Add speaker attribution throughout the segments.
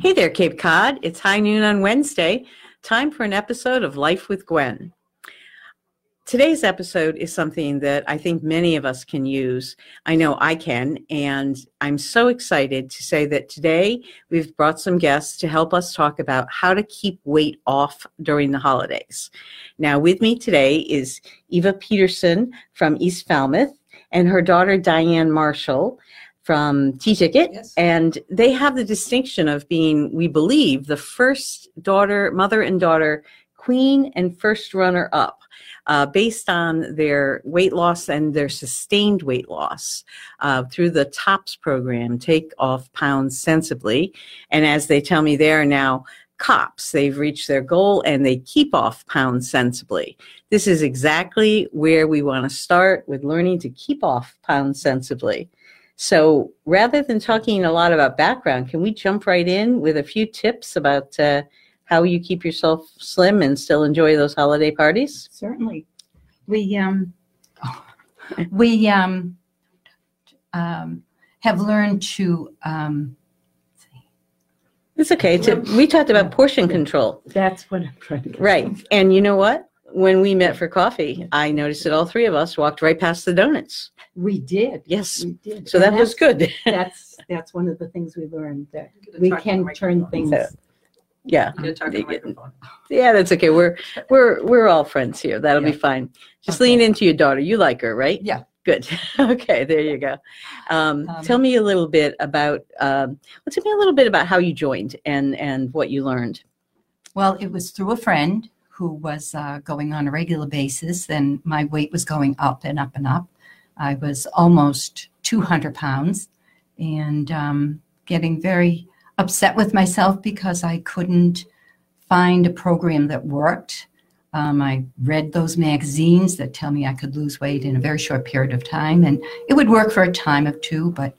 Speaker 1: Hey there, Cape Cod. It's high noon on Wednesday. Time for an episode of Life with Gwenn. Today's episode is something that I think many of us can use. I know I can, and I'm so excited to say that today we've brought some guests to help us talk about how to keep weight off during the holidays. Now, with me today is Eva Peterson from East Falmouth and her daughter Dianne Marshall from Teaticket,
Speaker 2: Yes.
Speaker 1: and they have the distinction of being, we believe, the first daughter, mother and daughter, queen and first runner up. Uh, based on their weight loss and their sustained weight loss uh, through the TOPS program, Take Off Pounds Sensibly. And as they tell me, they are now KOPS. They've reached their goal and they keep off pounds sensibly. This is exactly where we want to start with learning to keep off pounds sensibly. So rather than talking a lot about background, can we jump right in with a few tips about uh, how you keep yourself slim and still enjoy those holiday parties?
Speaker 2: Certainly. We, um, we, um, um, have learned to, um,
Speaker 1: It's okay. To, we talked about portion control.
Speaker 2: that's what I'm trying to get.
Speaker 1: Right. And you know what? When we met for coffee, I noticed that all three of us walked right past the donuts.
Speaker 2: We did.
Speaker 1: Yes.
Speaker 2: We did.
Speaker 1: So that was good.
Speaker 2: that's- That's, that's one of the things we learned, that we can turn things.
Speaker 1: So- Yeah.
Speaker 3: Talk to the microphone.
Speaker 1: Yeah, that's okay. We're we're we're all friends here. That'll be fine. Just
Speaker 2: Okay.
Speaker 1: lean into your daughter. You like her, right?
Speaker 2: Yeah.
Speaker 1: Good. okay, there you go. Um,
Speaker 2: Um,
Speaker 1: tell me a little bit about. Um, well, tell me a little bit about how you joined and and what you learned.
Speaker 2: Well, it was through a friend who was uh, going on a regular basis, and my weight was going up and up and up. I was almost 200 pounds and um, getting very upset with myself because I couldn't find a program that worked. Um, I read those magazines that tell me I could lose weight in a very short period of time, and it would work for a time of two, but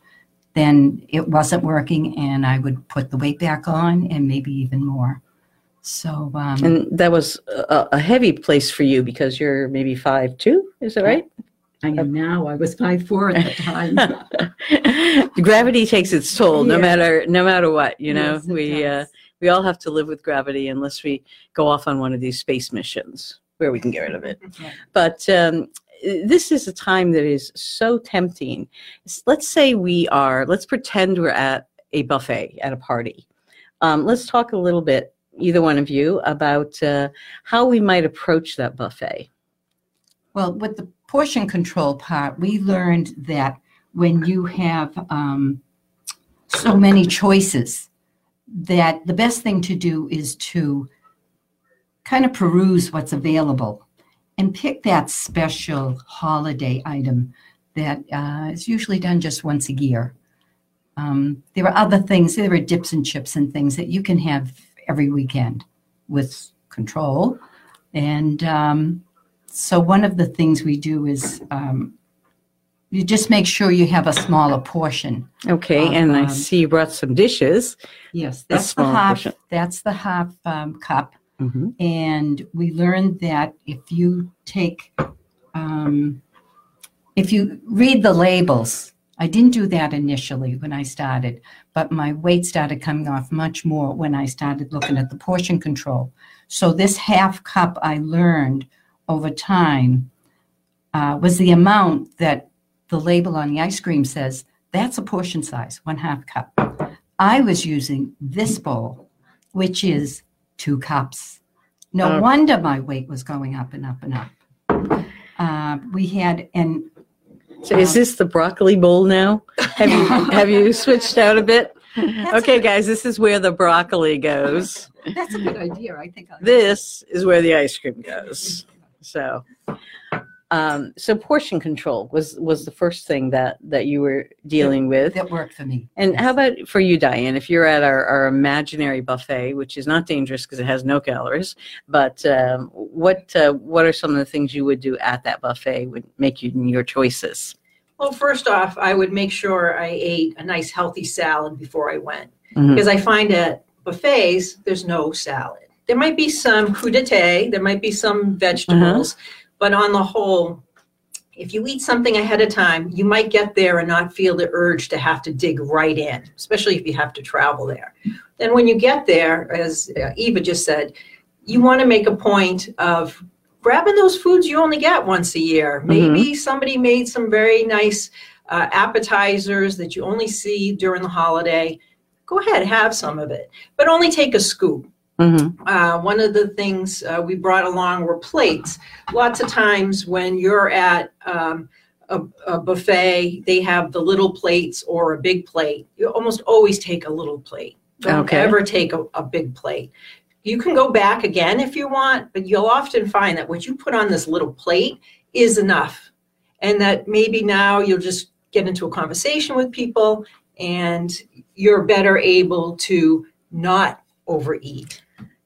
Speaker 2: then it wasn't working, and I would put the weight back on and maybe even more. So, um,
Speaker 1: And that was a, a heavy place for you because you're maybe five two. Is that right?
Speaker 2: I am now. I was five four at the time.
Speaker 1: gravity takes its toll, no matter no matter what. You know,
Speaker 2: Yes,
Speaker 1: we uh, we all have to live with gravity unless we go off on one of these space missions where we can get rid of it. But um, this is a time that is so tempting. Let's say we are. Let's pretend we're at a buffet at a party. Um, let's talk a little bit, either one of you, about uh, how we might approach that buffet.
Speaker 2: Well, with the portion control part, we learned that when you have um, so many choices, that the best thing to do is to kind of peruse what's available and pick that special holiday item that uh, is usually done just once a year. Um, there are other things, there are dips and chips and things that you can have every weekend with control. And um, so one of the things we do is um, you just make sure you have a smaller portion.
Speaker 1: Okay,
Speaker 2: Of,
Speaker 1: and I
Speaker 2: um,
Speaker 1: see you brought some dishes.
Speaker 2: Yes, that's the half.
Speaker 1: portion.
Speaker 2: That's the half um, cup.
Speaker 1: Mm-hmm.
Speaker 2: And we learned that if you take, um, if you read the labels, I didn't do that initially when I started, but my weight started coming off much more when I started looking at the portion control. So this half cup I learned over time uh, was the amount that the label on the ice cream says that's a portion size, one half cup. I was using this bowl, which is two cups. No
Speaker 1: Oh.
Speaker 2: wonder my weight was going up and up and up. Uh, we had, and
Speaker 1: So is this the broccoli bowl now? Have you have you switched out a bit? Okay, guys, this is where the broccoli goes.
Speaker 2: that's a good idea. I think I'll
Speaker 1: This is where the ice cream goes. So, Um, so portion control was was the first thing that that you were dealing with.
Speaker 2: That worked for me.
Speaker 1: And how about for you, Dianne? If you're at our, our imaginary buffet, which is not dangerous because it has no calories, but um, what uh, what are some of the things you would do at that buffet would make you your choices?
Speaker 3: Well, first off, I would make sure I ate a nice healthy salad before I went because I find at buffets there's no salad. There might be some crudité, there might be some vegetables, but on the whole, if you eat something ahead of time, you might get there and not feel the urge to have to dig right in, especially if you have to travel there. Then when you get there, as uh, Eva just said, you want to make a point of grabbing those foods you only get once a year. Maybe somebody made some very nice uh, appetizers that you only see during the holiday. Go ahead, have some of it, but only take a scoop.
Speaker 1: Mhm.
Speaker 3: Uh, one of the things uh, we brought along were plates. Lots of times when you're at um, a, a buffet, they have the little plates or a big plate. You almost always take a little plate. Don't
Speaker 1: Okay.
Speaker 3: ever take a, a big plate. You can go back again if you want, but you'll often find that what you put on this little plate is enough. And that maybe now you'll just get into a conversation with people and you're better able to not overeat.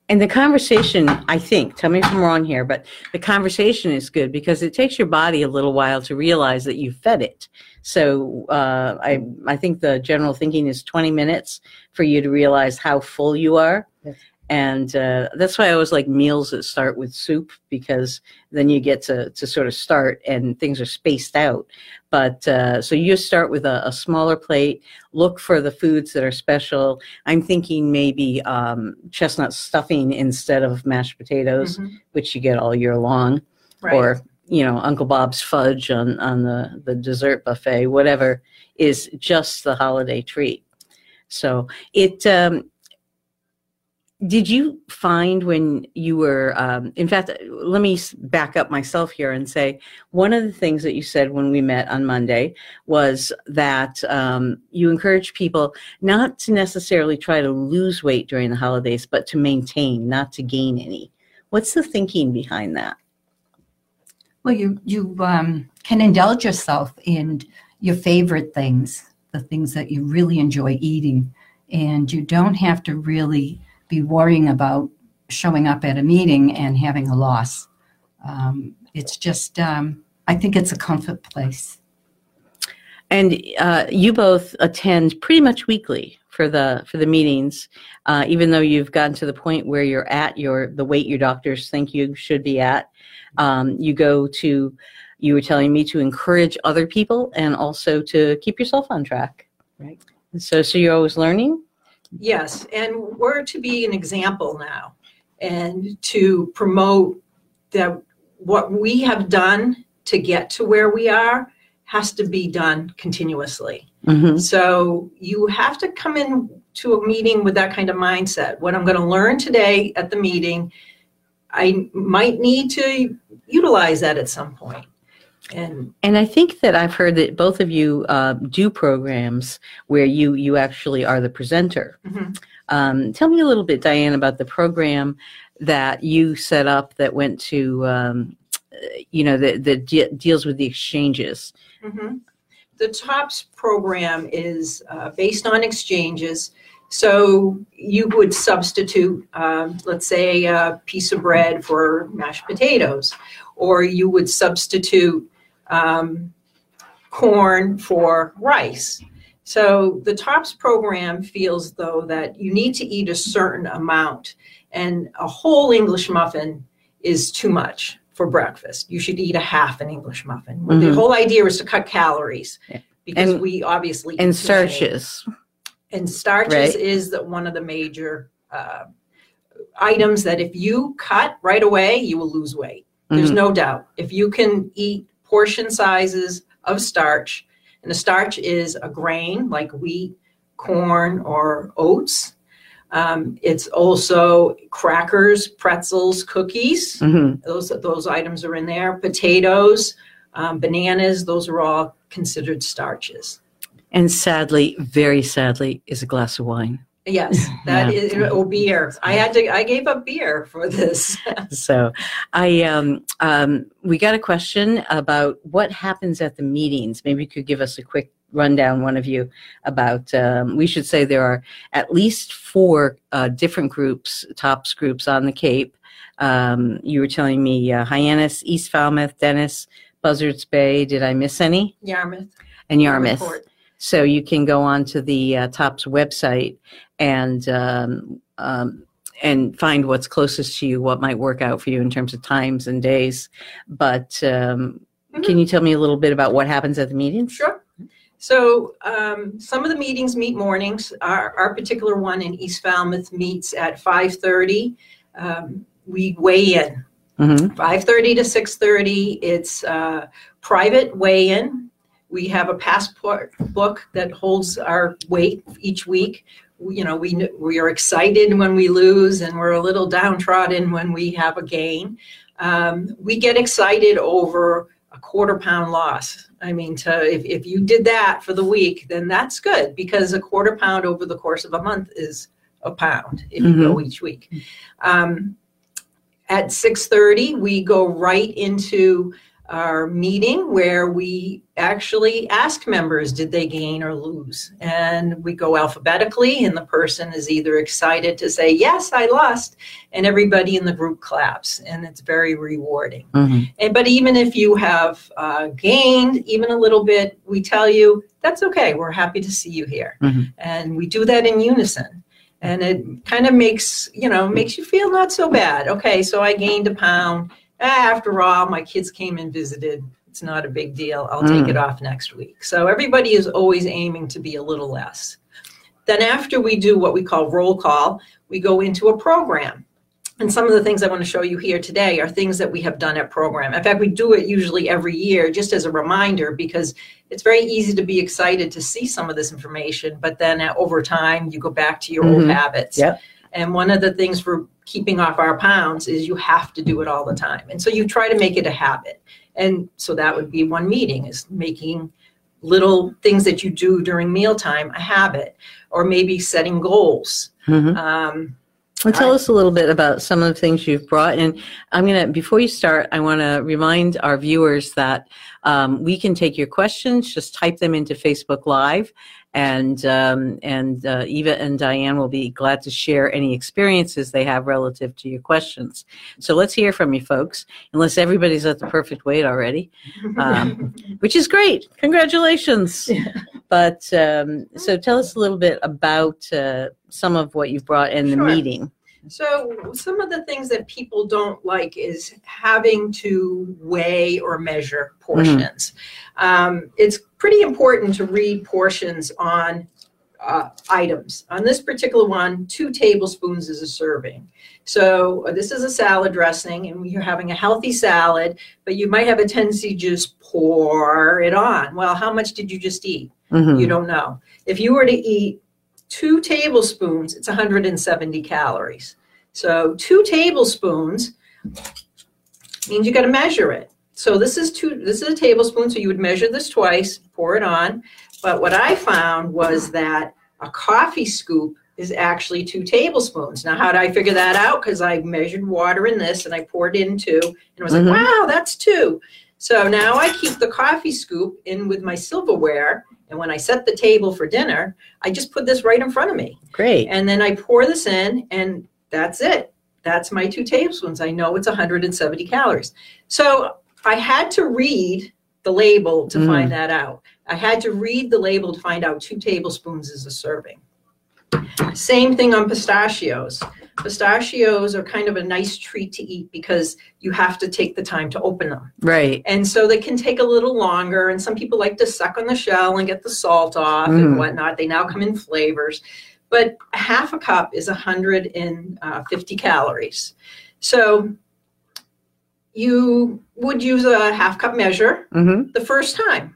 Speaker 1: And the conversation, I think, tell me if I'm wrong here, but the conversation is good because it takes your body a little while to realize that you fed it. So uh, I, I think the general thinking is 20 minutes for you to realize how full you are.
Speaker 2: Yes.
Speaker 1: And uh, that's why I always like meals that start with soup because then you get to, to sort of start and things are spaced out. But uh, so you start with a, a smaller plate, look for the foods that are special. I'm thinking maybe um, chestnut stuffing instead of mashed potatoes, which you get all year long,
Speaker 3: Right.
Speaker 1: or you know Uncle Bob's fudge on on the the dessert buffet, whatever is just the holiday treat. So it. Um, did you find when you were, um, in fact, let me back up myself here and say one of the things that you said when we met on Monday was that um, you encourage people not to necessarily try to lose weight during the holidays, but to maintain, not to gain any. What's the thinking behind that?
Speaker 2: Well, you you um, can indulge yourself in your favorite things, the things that you really enjoy eating, and you don't have to really be worrying about showing up at a meeting and having a loss. Um, it's just, um, I think it's a comfort place.
Speaker 1: And uh, you both attend pretty much weekly for the for the meetings, uh, even though you've gotten to the point where you're at your the weight your doctors think you should be at. Um, you go to. You were telling me to encourage other people and also to keep yourself on track.
Speaker 2: Right.
Speaker 1: So, so you're always learning.
Speaker 3: Yes, and we're to be an example now and to promote that what we have done to get to where we are has to be done continuously.
Speaker 1: Mm-hmm.
Speaker 3: So you have to come in to a meeting with that kind of mindset. What I'm going to learn today at the meeting, I might need to utilize that at some point. And
Speaker 1: And I think that I've heard that both of you uh, do programs where you you actually are the presenter.
Speaker 3: Mhm.
Speaker 1: Um, tell me a little bit, Dianne, about the program that you set up that went to, um, uh, you know, that that de- deals with the exchanges.
Speaker 3: Mhm. The TOPS program is uh, based on exchanges. So you would substitute, um, let's say, a piece of bread for mashed potatoes, or you would substitute um, corn for rice. So the TOPS program feels though that you need to eat a certain amount, and a whole English muffin is too much for breakfast. You should eat a half an English muffin. The
Speaker 1: Mhm.
Speaker 3: whole idea is to cut calories because
Speaker 1: And-
Speaker 3: we obviously
Speaker 1: And starches.
Speaker 3: And starches
Speaker 1: Right.
Speaker 3: is the, one of the major uh, items that if you cut right away, you will lose weight. There's
Speaker 1: Mhm.
Speaker 3: no doubt. If you can eat portion sizes of starch, and the starch is a grain like wheat, corn, or oats. Um, it's also crackers, pretzels, cookies.
Speaker 1: Mhm.
Speaker 3: Those those items are in there. Potatoes, um, bananas. Those are all considered starches.
Speaker 1: And sadly, very sadly, is a glass of wine.
Speaker 3: Yes, that
Speaker 1: Yeah.
Speaker 3: is or beer. I had to. I gave up beer for this.
Speaker 1: So, I um, um, we got a question about what happens at the meetings. Maybe you could give us a quick rundown, one of you, about. Um, we should say there are at least four uh, different groups, tops groups on the Cape. Um, you were telling me uh, Hyannis, East Falmouth, Dennis, Buzzards Bay. Did I miss any?
Speaker 3: Yarmouth.
Speaker 1: And Yarmouth.
Speaker 3: Report.
Speaker 1: So you can go on to the uh, TOPS website and um, um, and find what's closest to you, what might work out for you in terms of times and days. But um, can you tell me a little bit about what happens at the meetings?
Speaker 3: Sure. So um, some of the meetings meet mornings. Our, our particular one in East Falmouth meets at 5:30. Um, we weigh in
Speaker 1: hmm
Speaker 3: 5:30 to 6:30. It's uh, private weigh-in. We have a passport book that holds our weight each week. We- You know, we we are excited when we lose, and we're a little downtrodden when we have a gain. Um, we get excited over a quarter pound loss. I mean, to if, if you did that for the week, then that's good because a quarter pound over the course of a month is a pound if you go each week. Um, at 6:30, we go right into our meeting where we actually ask members did they gain or lose and we go alphabetically and the person is either excited to say yes i lost and everybody in the group claps and it's very rewarding
Speaker 1: hmm
Speaker 3: and but even if you have uh, gained even a little bit, we tell you that's okay. We're happy to see you here,
Speaker 1: Mhm.
Speaker 3: and we do that in unison. And it kind of makes you know makes you feel not so bad. Okay, so I gained a pound. Ah, After all, my kids came and visited. It's not a big deal. I'll take
Speaker 1: Mm.
Speaker 3: it off next week. So everybody is always aiming to be a little less. Then after we do what we call roll call, we go into a program. And some of the things I want to show you here today are things that we have done at program. In fact, we do it usually every year just as a reminder because it's very easy to be excited to see some of this information, but then uh, over time you go back to your old
Speaker 1: Mhm.
Speaker 3: habits.
Speaker 1: Yep.
Speaker 3: And one of the things for keeping off our pounds is you have to do it all the time. And so you try to make it a habit. And so that would be one meeting is making little things that you do during mealtime a habit or maybe setting goals.
Speaker 1: hmm
Speaker 3: Um,
Speaker 1: Well, tell
Speaker 3: I-
Speaker 1: us a little bit about some of the things you've brought. And I'm going to, before you start, I want to remind our viewers that um, we can take your questions, just type them into Facebook Live. And um, and uh, Eva and Dianne will be glad to share any experiences they have relative to your questions. So let's hear from you, folks. Unless everybody's at the perfect weight already, um, which is great. Congratulations. But um, so tell us a little bit about uh, some of what you've brought in the meeting.
Speaker 3: So, some of the things that people don't like is having to weigh or measure portions. Um, it's pretty important to read portions on uh, items. On this particular one, two tablespoons is a serving. So, uh, this is a salad dressing, and you're having a healthy salad, but you might have a tendency to just pour it on. Well, how much did you just eat?
Speaker 1: Mhm.
Speaker 3: You don't know. If you were to eat two tablespoons, it's 170 calories. So two tablespoons means you got to measure it. So this is two. This is a tablespoon. So you would measure this twice, pour it on. But what I found was that a coffee scoop is actually two tablespoons. Now, how did I figure that out? Because I measured water in this and I poured in two, and I was
Speaker 1: Mhm.
Speaker 3: like, wow, that's two. So now I keep the coffee scoop in with my silverware. And when I set the table for dinner, I just put this right in front of me.
Speaker 1: Great.
Speaker 3: And then I pour this in, and that's it. That's my two tablespoons. I know it's 170 calories. So I had to read the label to
Speaker 1: Mm.
Speaker 3: find that out. I had to read the label to find out two tablespoons is a serving. Same thing on pistachios. Pistachios are kind of a nice treat to eat because you have to take the time to open them.
Speaker 1: Right.
Speaker 3: And so they can take a little longer. And some people like to suck on the shell and get the salt off
Speaker 1: Mm.
Speaker 3: and whatnot. They now come in flavors. But half a cup is 150 calories. So you would use a half cup measure
Speaker 1: hmm
Speaker 3: the first time.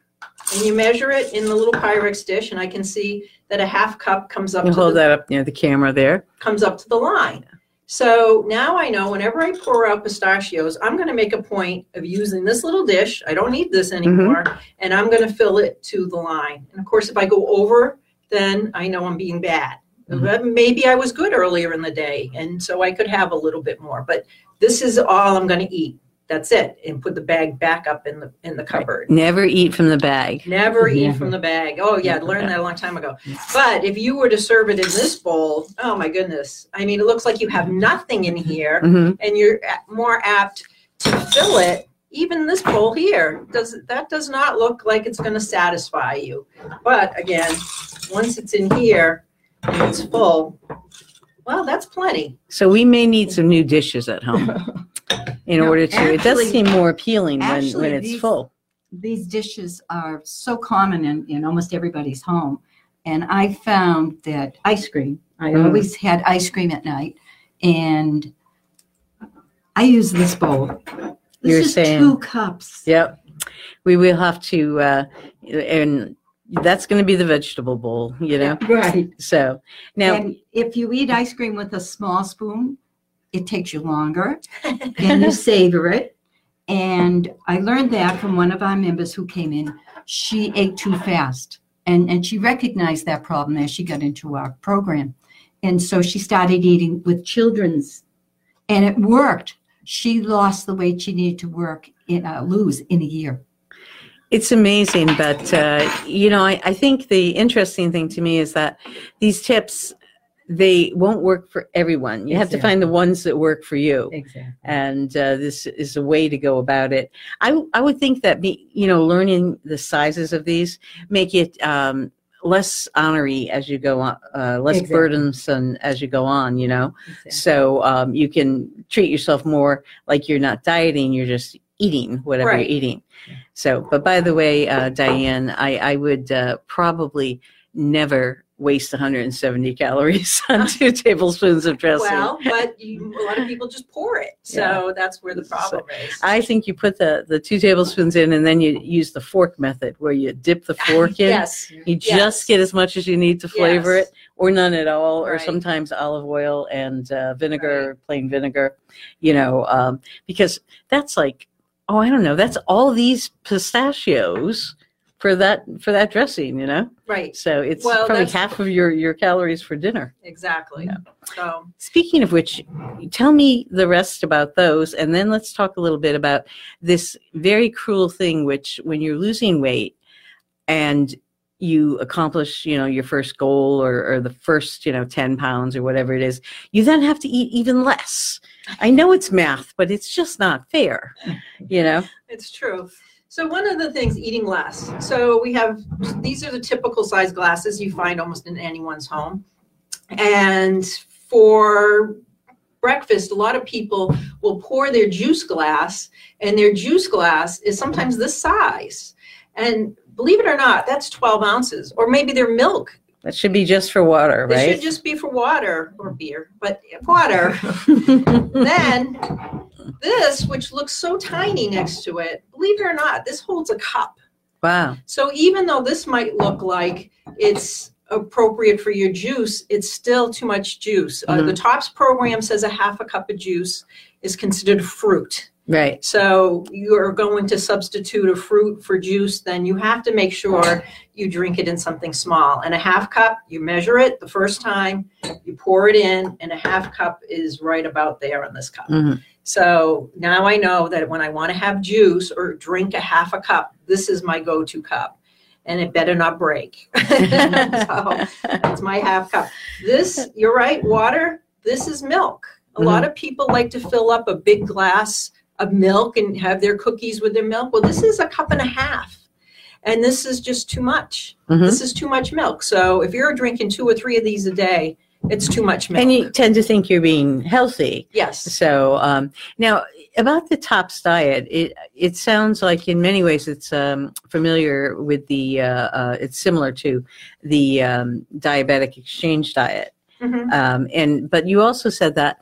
Speaker 3: And you measure it in the little Pyrex dish, and I can see that a half cup comes up
Speaker 1: You
Speaker 3: to
Speaker 1: hold
Speaker 3: the
Speaker 1: that up near the camera there.
Speaker 3: comes up to the line. So now I know whenever I pour out pistachios, I'm going to make a point of using this little dish. I don't need this anymore. And I'm going to fill it to the line. And of course, if I go over, then I know I'm being bad. But Maybe I was good earlier in the day, and so I could have a little bit more. But this is all I'm going to eat. That's it, and put the bag back up in the in the cupboard.
Speaker 1: Never eat from the bag.
Speaker 3: Never eat
Speaker 2: Never.
Speaker 3: from the bag. Oh yeah, I learned that a long time ago. But if you were to serve it in this bowl, oh my goodness! I mean, it looks like you have nothing in here,
Speaker 1: hmm
Speaker 3: and you're more apt to fill it. Even this bowl here does that does not look like it's going to satisfy you. But again, once it's in here and it's full, well, that's plenty.
Speaker 1: So we may need some new dishes at home in
Speaker 2: No,
Speaker 1: order to. it does seem more appealing when when it's
Speaker 2: these-
Speaker 1: full.
Speaker 2: These dishes are so common in, in almost everybody's home. And I found that ice cream, I
Speaker 1: Mm.
Speaker 2: always had ice cream at night. And I use this bowl. This
Speaker 1: You're saying-
Speaker 2: two cups.
Speaker 1: Yep. We will have to, uh, and that's going to be the vegetable bowl, you know?
Speaker 2: Right.
Speaker 1: So now,
Speaker 2: and if you eat ice cream with a small spoon, it takes you longer and you savor it. And I learned that from one of our members who came in. She ate too fast. And, and she recognized that problem as she got into our program. And so she started eating with children's, and it worked. She lost the weight she needed to work in, uh, lose in a year.
Speaker 1: it's amazing, but, uh, you know, I, I think the interesting thing to me is that these tips, they won't work for everyone. You have to find the ones that work for you.
Speaker 2: Exactly.
Speaker 1: and uh, this is a way to go about it. I I would think that be you know learning the sizes of these make it um, less honorary as you go on, uh, less
Speaker 2: Exactly.
Speaker 1: burdensome as you go on. You know, so um, you can treat yourself more like you're not dieting; you're just eating whatever
Speaker 3: Right.
Speaker 1: you're eating. So, but by the way, uh, Dianne, I I would uh, probably never waste 170 calories on two tablespoons of dressing.
Speaker 3: Well, but you, a lot of people just pour it, so that's where the problem is.
Speaker 1: I think you put the, the two tablespoons in and then you use the fork method where you dip the fork in.
Speaker 3: yes,
Speaker 1: You
Speaker 3: yes.
Speaker 1: just get as much as you need to flavor
Speaker 3: Yes.
Speaker 1: it or none at all, or sometimes olive oil and uh, vinegar, plain vinegar, you know, um, because that's like, oh, I don't know, that's all these pistachios for that for that dressing, you know.
Speaker 3: right,
Speaker 1: So it's
Speaker 3: Well,
Speaker 1: probably half of your your calories for dinner.
Speaker 3: exactly.
Speaker 1: Yeah.
Speaker 3: So
Speaker 1: Speaking of which, tell me the rest about those, and then let's talk a little bit about this very cruel thing, which when you're losing weight and you accomplish, you know, your first goal or, or the first, you know, 10 pounds or whatever it is, you then have to eat even less. I know it's math, but it's just not fair, you know?
Speaker 3: It's true. So one of the things, eating less. So we have, these are the typical size glasses you find almost in anyone's home. And for breakfast, a lot of people will pour their juice glass and their juice glass is sometimes this size. And believe it or not, that's 12 ounces. Or maybe their milk.
Speaker 1: That should be just for water, right?
Speaker 3: It should just be for water or beer, but water. then this, which looks so tiny next to it, believe it or not, this holds a cup.
Speaker 1: wow.
Speaker 3: So even though this might look like it's appropriate for your juice, it's still too much juice. Uh, the TOPS program says a half a cup of juice is considered fruit.
Speaker 1: Right.
Speaker 3: So you are going to substitute a fruit for juice, then you have to make sure you drink it in something small. And a half cup, you measure it the first time, you pour it in, and a half cup is right about there in this cup.
Speaker 1: Mhm.
Speaker 3: So now I know that when I want to have juice or drink a half a cup, this is my go to cup. And it better not break. so that's my half cup. This, you're right, water, this is milk. A lot of people like to fill up a big glass of milk and have their cookies with their milk. Well, this is a cup and a half. And this is just too much.
Speaker 1: Mhm.
Speaker 3: This is too much milk. So if you're drinking two or three of these a day, it's too much milk.
Speaker 1: And you tend to think you're being healthy.
Speaker 3: yes.
Speaker 1: So um, now about the TOPS diet, it it sounds like in many ways it's um, familiar with the uh, uh, it's similar to the um, diabetic exchange diet.
Speaker 3: Mhm.
Speaker 1: Um, and but you also said that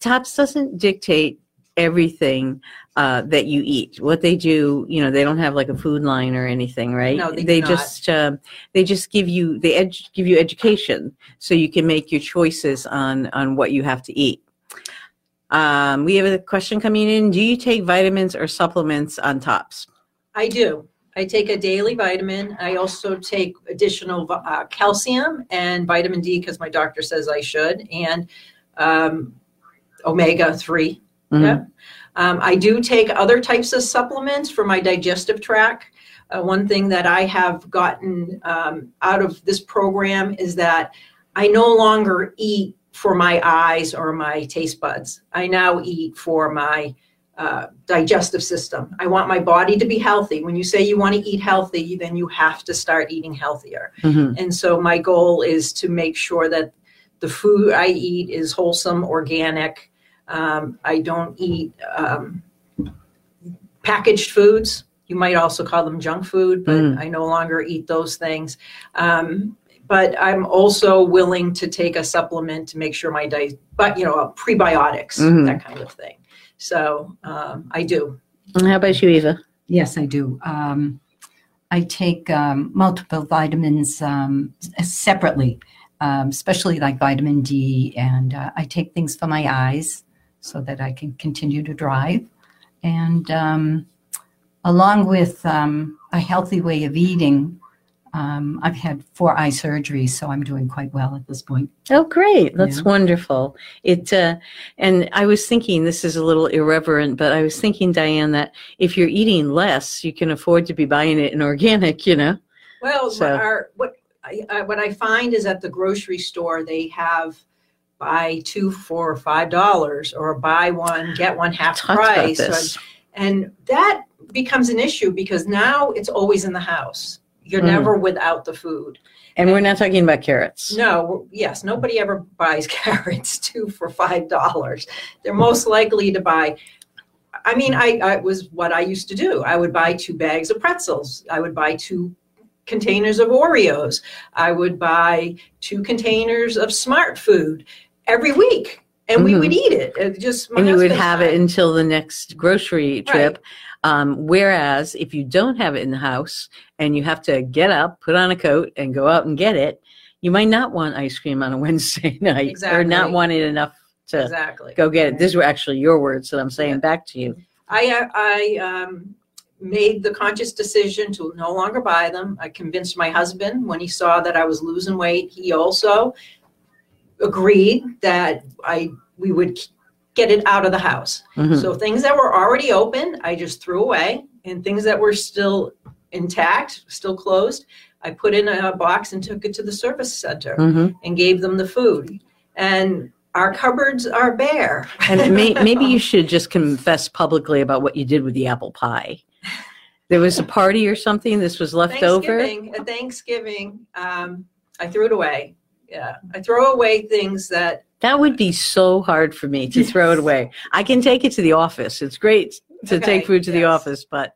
Speaker 1: TOPS doesn't dictate everything uh, that you eat. What they do, you know, they don't have like a food line or anything, right?
Speaker 3: No, they not.
Speaker 1: just um, they just give you they edu- give you education so you can make your choices on on what you have to eat. Um, we have a question coming in. Do you take vitamins or supplements on tops?
Speaker 3: I do. I take a daily vitamin. I also take additional uh, calcium and vitamin D because my doctor says I should, and um, omega 3.
Speaker 1: Mhm.
Speaker 3: Yeah. Um, I do take other types of supplements for my digestive tract. Uh, one thing that I have gotten um, out of this program is that I no longer eat for my eyes or my taste buds. I now eat for my uh, digestive system. I want my body to be healthy. When you say you want to eat healthy, then you have to start eating healthier.
Speaker 1: Mhm.
Speaker 3: And so my goal is to make sure that the food I eat is wholesome, organic. Um, I don't eat um, packaged foods. You might also call them junk food, but
Speaker 1: Mm.
Speaker 3: I no longer eat those things. Um, but I'm also willing to take a supplement to make sure my diet, but you know, prebiotics,
Speaker 1: Mhm.
Speaker 3: that kind of thing. So um, I do.
Speaker 1: And How about you, Eva?
Speaker 2: Yes, I do. Um, I take um, multiple vitamins um, separately, um, especially like vitamin D, and uh, I take things for my eyes so that I can continue to drive. And um, along with um, a healthy way of eating, um, I've had four eye surgeries, so I'm doing quite well at this point.
Speaker 1: Oh, great! That's
Speaker 2: Yeah.
Speaker 1: wonderful. It uh, and I was thinking this is a little irreverent, but I was thinking, Dianne, that if you're eating less, you can afford to be buying it in organic. You know.
Speaker 3: Well,
Speaker 1: So-
Speaker 3: our, what I, I, what I find is at the grocery store they have buy two for five dollars or buy one get one half
Speaker 1: about
Speaker 3: price, and that becomes an issue because now it's always in the house. You're
Speaker 1: Mm.
Speaker 3: never without the food.
Speaker 1: And we're not talking about carrots.
Speaker 3: No, yes, nobody ever buys carrots two for five dollars. They're most likely to buy. I mean, I, I was what I used to do. I would buy two bags of pretzels. I would buy two containers of Oreos. I would buy two containers of Smartfood every week, and we
Speaker 1: Mhm.
Speaker 3: would eat it. It just
Speaker 1: and you would have it until the next grocery trip. Um, whereas if you don't have it in the house and you have to get up, put on a coat, and go out and get it, you might not want ice cream on a Wednesday night or not want it enough to
Speaker 3: exactly.
Speaker 1: go get it. These were actually your words that I'm saying
Speaker 3: Yeah.
Speaker 1: back to you.
Speaker 3: I, I um, made the conscious decision to no longer buy them. I convinced my husband when he saw that I was losing weight. He also agreed that I we would get it out of the house.
Speaker 1: Mhm.
Speaker 3: So things that were already open, I just threw away, and things that were still intact, still closed, I put in a box and took it to the service center
Speaker 1: Mhm.
Speaker 3: and gave them the food. And our cupboards are bare.
Speaker 1: And may, maybe you should just confess publicly about what you did with the apple pie. There was a party or something. This was left over.
Speaker 3: Thanksgiving, at Thanksgiving, um, I threw it away. Yeah, I throw away things that
Speaker 1: That would be so hard for me to throw it away. I can take it to the office. It's great to
Speaker 3: Okay,
Speaker 1: take food to the office, but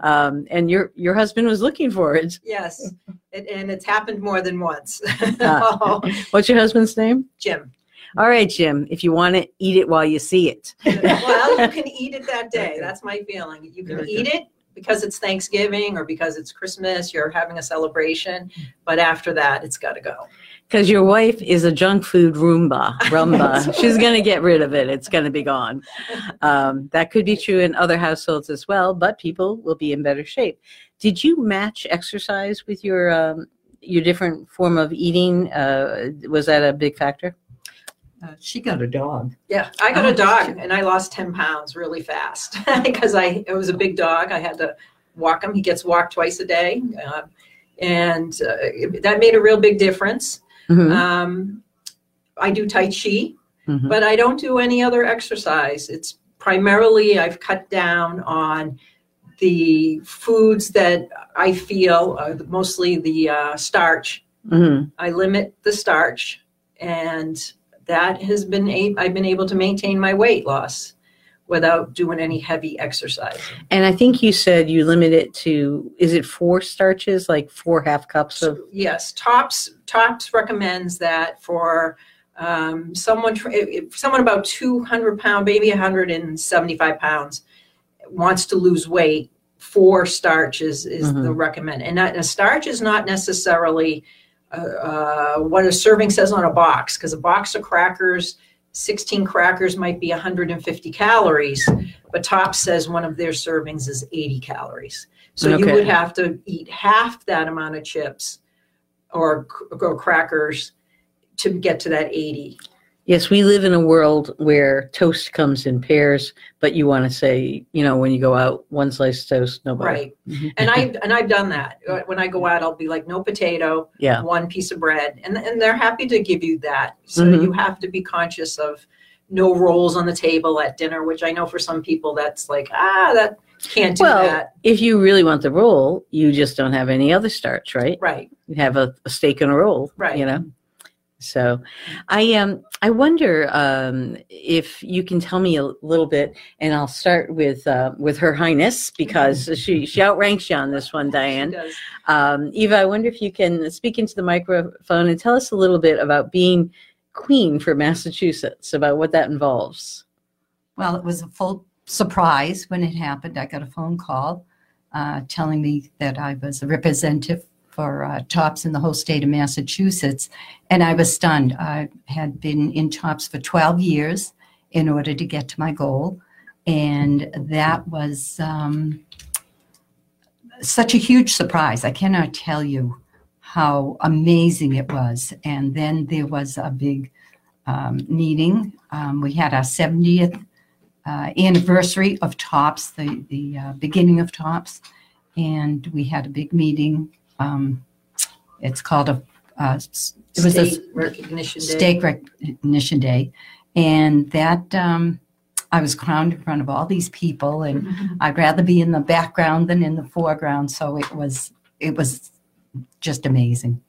Speaker 1: um, and your your husband was looking for it.
Speaker 3: yes, it, and it's happened more than once.
Speaker 1: Ah. What's your husband's name?
Speaker 3: Jim.
Speaker 1: All right, Jim. If you want it, eat it while you see it.
Speaker 3: well, you can eat it that day. That's my feeling. You can
Speaker 4: Very
Speaker 3: eat it because it's Thanksgiving or because it's Christmas. You're having a celebration, but after that, it's got to go.
Speaker 1: Because your wife is a junk food Roomba. Rumba. She's going to get rid of it. It's going to be gone. Um, that could be true in other households as well, but people will be in better shape. Did you match exercise with your um, your different form of eating? Uh, was that a big factor?
Speaker 2: Uh, she got a dog.
Speaker 3: Yeah, I got
Speaker 2: Oh,
Speaker 3: a dog and I lost 10 pounds really fast because I it was a big dog. I had to walk him. He gets walked twice a day. Uh, and uh, that made a real big difference.
Speaker 1: Mhm.
Speaker 3: Um, I do Tai Chi,
Speaker 1: Mhm.
Speaker 3: but I don't do any other exercise. It's primarily I've cut down on the foods that I feel are mostly the uh, starch.
Speaker 1: Mhm.
Speaker 3: I limit the starch, and that has been a- I've been able to maintain my weight loss without doing any heavy exercise.
Speaker 1: And I think you said you limit it to is it four starches, like four half cups of?
Speaker 3: Yes, Tops Tops recommends that for um, someone someone about 200 pound, maybe 175 pounds, wants to lose weight. Four starch is, is the recommend, and that, a starch is not necessarily uh, uh, what a serving says on a box, because a box of crackers, 16 crackers might be 150 calories, but Top says one of their servings is 80 calories. So you would have to eat half that amount of chips or, or crackers to get to that 80.
Speaker 1: Yes, we live in a world where toast comes in pairs, but you want to say, you know, when you go out, one slice of toast, no butter.
Speaker 3: Right. And I and I've done that. Uh, When I go out, I'll be like, no potato,
Speaker 1: Yeah.
Speaker 3: one piece of bread, and and they're happy to give you that. So
Speaker 1: Mhm.
Speaker 3: you have to be conscious of no rolls on the table at dinner, which I know for some people that's like ah that can't do
Speaker 1: Well,
Speaker 3: that.
Speaker 1: if you really want the roll, you just don't have any other starch, right?
Speaker 3: Right.
Speaker 1: You have a, a steak and a roll,
Speaker 3: Right.
Speaker 1: You know. So, I um I wonder um if you can tell me a little bit, and I'll start with uh, with Her Highness because she she outranks you on this one,
Speaker 3: Dianne.
Speaker 1: Um, Eva, I wonder if you can speak into the microphone and tell us a little bit about being queen for Massachusetts, about what that involves.
Speaker 2: Well, it was a full surprise when it happened. I got a phone call uh, telling me that I was a representative for uh, TOPS in the whole state of Massachusetts. And I was stunned. I had been in TOPS for 12 years in order to get to my goal. And that was um, such a huge surprise. I cannot tell you how amazing it was. And then there was a big um, meeting. Um, we had our 70th uh, anniversary of TOPS, the, the uh, beginning of TOPS, and we had a big meeting. Um, it's called a, uh, it was a
Speaker 3: State recognition day.
Speaker 2: stake recognition day, and that um, I was crowned in front of all these people, and I'd rather be in the background than in the foreground. So it was it was just amazing.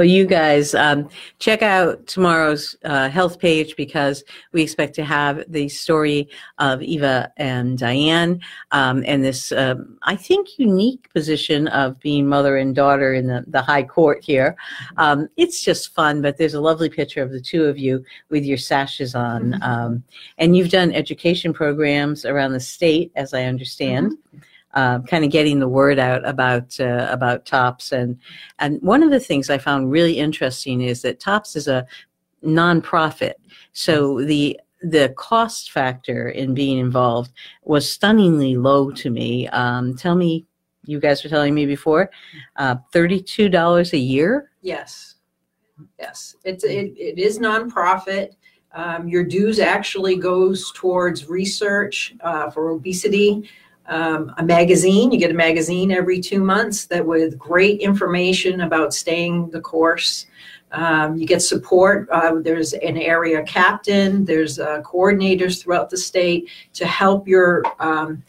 Speaker 1: Well, you guys um, check out tomorrow's uh, health page because we expect to have the story of Eva and Dianne um, and this, um, I think, unique position of being mother and daughter in the, the high court here. Um, it's just fun, but there's a lovely picture of the two of you with your sashes on. Um, and you've done education programs around the state, as I understand. Uh, kind of getting the word out about uh, about tops and and one of the things I found really interesting is that Tops is a nonprofit, so the the cost factor in being involved was stunningly low to me. Um, tell me, you guys were telling me before, uh, thirty two dollars a year.
Speaker 3: Yes, yes. It's it, it is nonprofit. Um, your dues actually goes towards research uh, for obesity. Um, a magazine, you get a magazine every two months that with great information about staying the course. Um, you get support. Uh, there's an area captain. There's uh, coordinators throughout the state to help your um,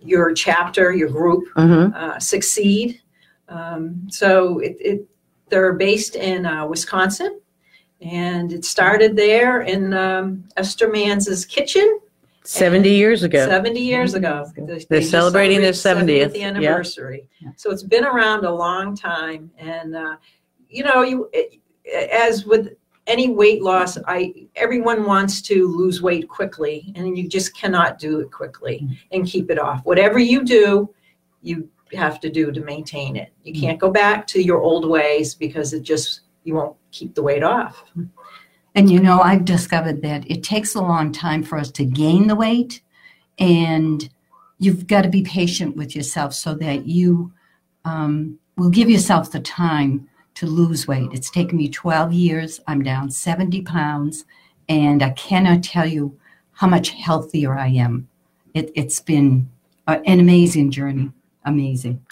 Speaker 3: your chapter, your group
Speaker 1: Mm-hmm.
Speaker 3: uh, succeed. Um, so it, it, they're based in uh, Wisconsin, and it started there in um, Esther Manz's kitchen
Speaker 1: Seventy years ago.
Speaker 3: 70 years ago. They- they just
Speaker 1: celebrating their
Speaker 3: celebrated
Speaker 1: 70th,
Speaker 3: anniversary.
Speaker 2: Yeah.
Speaker 3: So it's been around a long time, and uh, you know, you as with any weight loss, I everyone wants to lose weight quickly, and you just cannot do it quickly and keep it off. Whatever you do, you have to do to maintain it. You can't go back to your old ways because it just you won't keep the weight off.
Speaker 2: And you know, I've discovered that it takes a long time for us to gain the weight, and you've got to be patient with yourself so that you um, will give yourself the time to lose weight. It's taken me 12 years. I'm down 70 pounds, and I cannot tell you how much healthier I am. It, it's been an amazing journey. Amazing.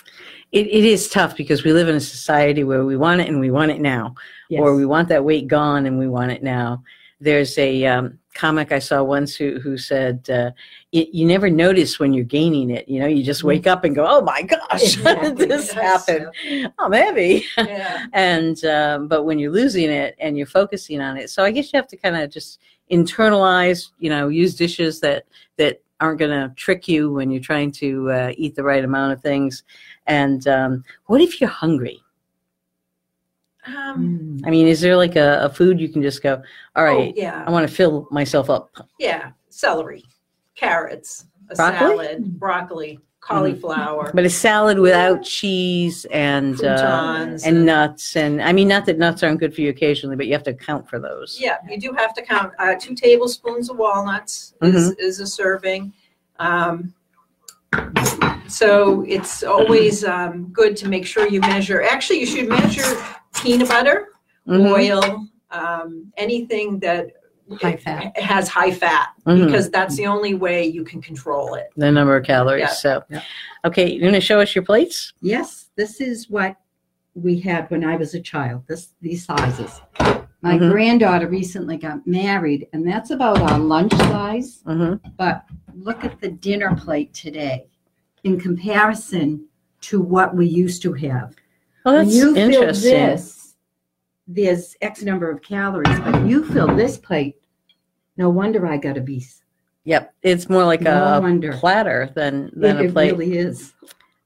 Speaker 1: It, it is tough because we live in a society where we want it and we want it now, or we want that weight gone and we want it now. There's a um, comic I saw once who, who said, uh, You never notice when you're gaining it. You know, you just wake up and go, Oh my gosh,
Speaker 3: Exactly.
Speaker 1: this
Speaker 3: Yes.
Speaker 1: happen? I'm heavy.
Speaker 3: Yeah.
Speaker 1: and um, but when you're losing it and you're focusing on it so i guess you have to kind of just internalize you know use dishes that that aren't going to trick you when you're trying to uh, eat the right amount of things and um, what if you're hungry
Speaker 3: Um,
Speaker 1: i mean is there like a, a food you can just go all right
Speaker 3: oh, yeah.
Speaker 1: i want to fill myself up
Speaker 3: Yeah, celery, carrots, a
Speaker 1: Broccoli?
Speaker 3: salad, broccoli, cauliflower,
Speaker 1: but a salad without cheese and uh, and nuts and i mean not that nuts aren't good for you occasionally but you have to account for those
Speaker 3: yeah, you do have to count uh, two tablespoons of walnuts is, is a serving. Um, So it's always um, good to make sure you measure. Actually, you should measure peanut butter,
Speaker 1: Mhm.
Speaker 3: oil, um, anything that
Speaker 2: High fat.
Speaker 3: has high fat,
Speaker 1: Mhm.
Speaker 3: because that's the only way you can control it.
Speaker 1: The number of calories.
Speaker 3: Yeah.
Speaker 1: So,
Speaker 2: Yeah.
Speaker 1: okay, you're going to show us your plates?
Speaker 2: Yes, this is what we had when I was a child. This these sizes. My
Speaker 1: Mhm.
Speaker 2: granddaughter recently got married, and that's about our lunch size.
Speaker 1: Mm-hmm.
Speaker 2: But look at the dinner plate today in comparison to what we used to have. When
Speaker 1: that's
Speaker 2: you fill this, there's X number of calories, but you fill this plate. No wonder I got a obese.
Speaker 1: Yep, it's more like
Speaker 2: No
Speaker 1: a
Speaker 2: wonder.
Speaker 1: platter than than
Speaker 2: it,
Speaker 1: a plate.
Speaker 2: it really is.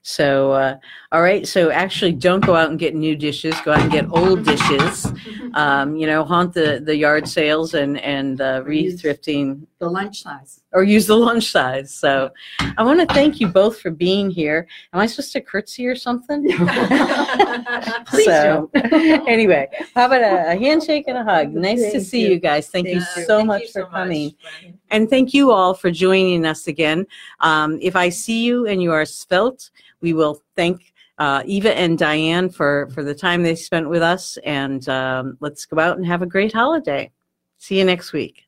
Speaker 1: So, uh, all right. So, actually, don't go out and get new dishes. Go out and get old dishes. Um, you know, haunt the the yard sales and and uh, re-thrifting
Speaker 2: The lunch size.
Speaker 1: or use the lunch size. So, I want to thank you both for being here. Am I supposed to curtsy or something?
Speaker 2: Please
Speaker 1: so,
Speaker 2: don't.
Speaker 1: anyway, how about a, a handshake and a hug? Nice to see
Speaker 2: you.
Speaker 1: you guys. Thank, you so
Speaker 3: Thank
Speaker 1: much
Speaker 3: you
Speaker 1: for
Speaker 3: so much.
Speaker 1: coming. And thank you all for joining us again. Um, if I see you and you are svelte, we will thank uh, Eva and Dianne for, for the time they spent with us. And um, let's go out and have a great holiday. See you next week.